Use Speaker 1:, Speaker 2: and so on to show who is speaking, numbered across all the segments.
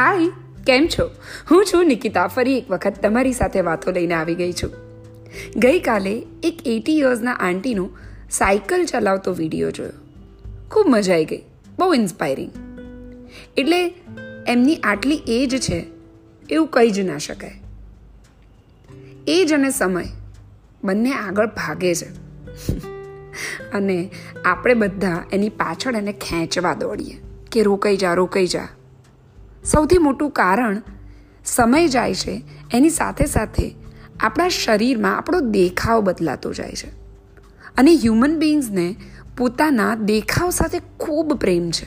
Speaker 1: હાય, કેમ છો? હું છું નિકિતા, ફરી એક વખત તમારી સાથે વાતો લઈને આવી ગઈ છું. ગઈકાલે એક એટી યર્સના આંટીનો સાયકલ ચલાવતો વીડિયો જોયો. ખૂબ મજા આવી ગઈ, બહુ ઇન્સ્પાયરિંગ. એટલે એમની આટલી એજ છે, એવું કહી જ ના શકાય. એજ અને સમય બંને આગળ ભાગે છે. અને આપણે બધા એની પાછળ એને ખેંચવા દોડીએ કે રોકાઈ જા રોકાઈ જા. સૌથી મોટું કારણ સમય જાય છે, એની સાથે સાથે આપણા શરીરમાં આપણો દેખાવ બદલાતો જાય છે. અને હ્યુમન બિંગ્સને પોતાના દેખાવ સાથે ખૂબ પ્રેમ છે.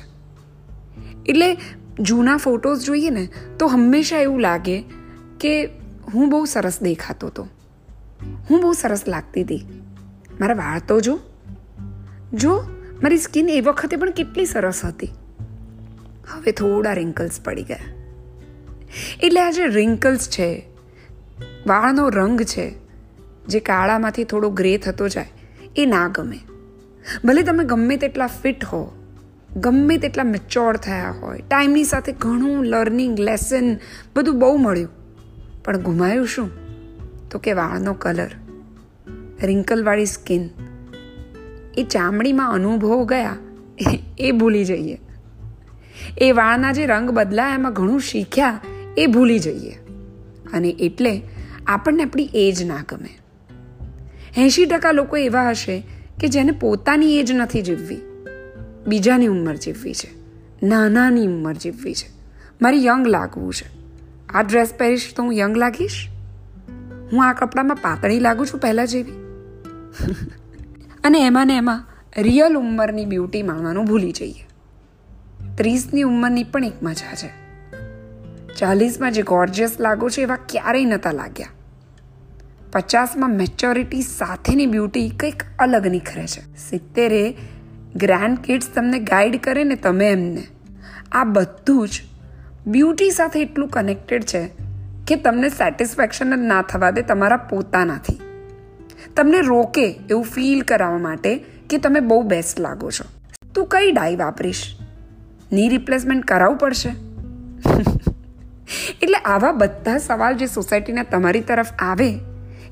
Speaker 1: એટલે જૂના ફોટોઝ જોઈએ ને, તો હંમેશા એવું લાગે કે હું બહુ સરસ દેખાતો હતો. હું બહુ સરસ લાગતી હતી. મારા વાળ તો જો. જો, મારી સ્કિન એ વખતે પણ કેટલી સરસ હતી. હવે થોડા રિંકલ્સ પડી ગયા. એટલે આ જે રિંકલ્સ છે, વાળનો રંગ છે, જે કાળામાંથી થોડો ગ્રે થતો જાય, એ ના ગમે. ભલે તમે ગમે તેટલા ફિટ હો, ગમે તેટલા મેચ્યોર થયા હોય ટાઈમની સાથે ઘણું લર્નિંગ લેસન બધું બહુ મળ્યું. પણ ગુમાયું શું? તો કે વાળનો કલર રિંકલવાળી સ્કિન એ ચામડીમાં અનુભવો ગયા, એ ભૂલી જઈએ. એ વાળના જે રંગ બદલાયા, એમાં ઘણું શીખ્યા, એ ભૂલી જઈએ. અને એટલે આપણને આપણી એજ ના ગમે. એંશી ટકા લોકો એવા હશે કે જેને પોતાની એજ નથી જીવવી. બીજાની ઉંમર જીવવી છે. નાનાની ઉંમર જીવવી છે. મારી યંગ લાગવું છે. આ ડ્રેસ પહેરીશ તો હું યંગ લાગીશ? હું આ કપડામાં પાતળી લાગુ છું પહેલાં જેવી? અને એમાં ને એમાં રિયલ ઉંમરની બ્યુટી માણવાનું ભૂલી જઈએ. ત્રીસની ઉંમરની પણ એક મજા છે ચાલીસમાં જે ગોર્જિયસ લાગો છો એવા ક્યારેય નહોતા લાગ્યા. પચાસમાં મેચ્યોરિટી સાથેની બ્યુટી કંઈક અલગ નીખરે છે. સિત્તેરે ગ્રાન્ડ કિડ્સ તમને ગાઈડ કરે ને તમે એમને. આ બધું જ બ્યુટી સાથે એટલું કનેક્ટેડ છે કે તમને સેટિસ્ફેક્શન જ ના થવા દે, તમારા પોતાનાથી. તમને રોકે એવું ફીલ કરાવવા માટે કે તમે બહુ બેસ્ટ લાગો છો. તું કઈ ડાઈ વાપરીશ? ની રિપ્લેસમેન્ટ કરાવવું પડશે? એટલે આવા બધા સવાલ જે સોસાયટીના તમારી તરફ આવે,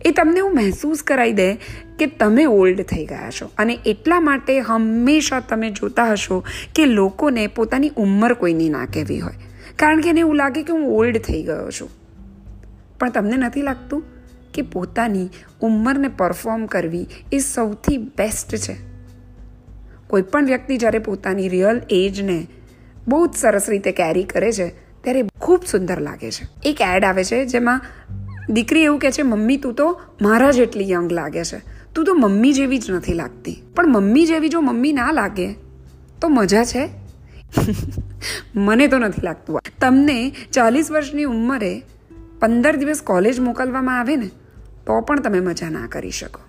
Speaker 1: એ તમને એવું મહેસૂસ કરાવી દે કે તમે ઓલ્ડ થઈ ગયા છો. અને એટલા માટે હંમેશા તમે જોતા હશો કે લોકોને પોતાની ઉંમર કોઈની ના કહેવી હોય. કારણ કે એને એવું લાગે કે હું ઓલ્ડ થઈ ગયો છું. પણ તમને નથી લાગતું કે પોતાની ઉંમરને પરફોર્મ કરવી એ સૌથી બેસ્ટ છે? કોઈપણ વ્યક્તિ જ્યારે પોતાની રિયલ એજને બહુ જ સરસ રીતે કેરી કરે છે. ત્યારે ખૂબ સુંદર લાગે છે. એક એડ આવે છે જેમાં દીકરી એવું કહે છે, મમ્મી, તું તો મારા જેટલી યંગ લાગે છે. તું તો મમ્મી જેવી જ નથી લાગતી. પણ મમ્મી જેવી જો મમ્મી ના લાગે, તો મજા છે. મને તો નથી લાગતું. તમને ચાલીસ વર્ષની ઉંમરે પંદર દિવસ કોલેજ મોકલવામાં આવે ને, તો પણ તમે મજા ના કરી શકો.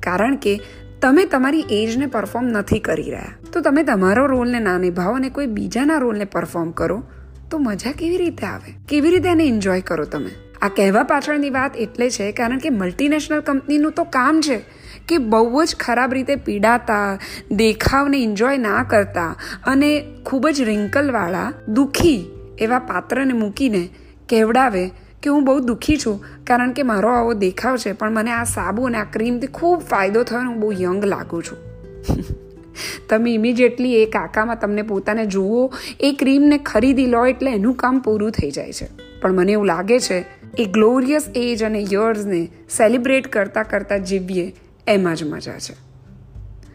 Speaker 1: કારણ કે તમે તમારી એજને પરફોર્મ નથી કરી રહ્યા. તો તમે તમારો રોલને ના નિભાવો અને કોઈ બીજાના રોલને પરફોર્મ કરો, તો મજા કેવી રીતે આવે? કેવી રીતે એને એન્જોય કરો તમે? આ કહેવા પાછળની વાત એટલે છે, કારણ કે મલ્ટીનેશનલ કંપનીનું તો કામ છે કે બહુ જ ખરાબ રીતે પીડાતા, દેખાવને એન્જોય ના કરતા અને ખૂબ જ રિંકલવાળા દુઃખી એવા પાત્રને મૂકીને કેવડાવે કે હું બહુ દુઃખી છું, કારણ કે મારો આવો દેખાવ છે, પણ મને આ સાબુ અને આ ક્રીમથી ખૂબ ફાયદો થયો હું બહુ યંગ લાગું છું. તમે ઇમિડિયેટલી એ કાકામાં તમને પોતાને જુઓ, એ ક્રીમને ખરીદી લો એટલે એનું કામ પૂરું થઈ જાય છે. પણ મને એવું લાગે છે, એ ગ્લોરિયસ એજ અને યર્સને સેલિબ્રેટ કરતાં કરતાં જીવીએ, એમાં જ મજા છે.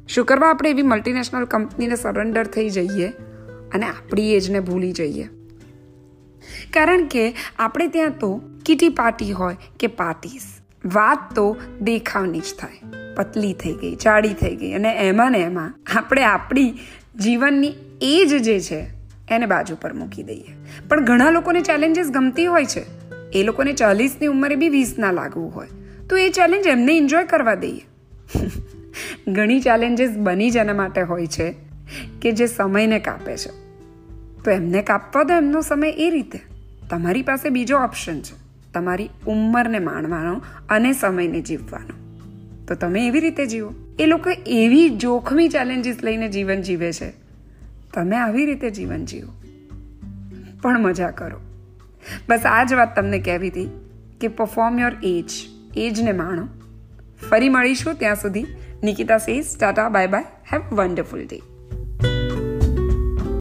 Speaker 1: શું કરવા આપણે એવી મલ્ટીનેશનલ કંપનીને સરેન્ડર થઈ જઈએ અને આપણી એજને ભૂલી જઈએ? કારણ કે આપણે ત્યાં તો કીટી પાર્ટી હોય કે પાર્ટીસ વાત તો દેખાવની જ થાય. પતલી થઈ ગઈ, જાડી થઈ ગઈ અને એમાં ને એમાં આપણે આપણી જીવનની એજ જે છે એને બાજુ પર મૂકી દઈએ. પણ ઘણા લોકોને ચેલેન્જીસ ગમતી હોય છે. એ લોકોને ચાલીસની ઉંમરે બી વીસના લાગવું હોય. તો એ ચેલેન્જ એમને એન્જોય કરવા દઈએ. ઘણી ચેલેન્જીસ બની જ એના માટે હોય છે કે જે સમયને કાપે છે. તો એમને કાપવા દો, એમનો સમય એ રીતે. તમારી પાસે બીજો ઓપ્શન છે. તમારી ઉંમરને માણવાનો અને સમયને જીવવાનો. તો તમે એવી રીતે જીવો. એ લોકો એવી જોખમી ચેલેન્જીસ લઈને જીવન જીવે છે. તમે આવી રીતે જીવન જીવો. પણ મજા કરો. બસ આ જ વાત તમને કહેવી હતી કે પરફોર્મ યોર એજ એજને માણો. ફરી મળીશું ત્યાં સુધી. Nikita says tata bye bye have wonderful day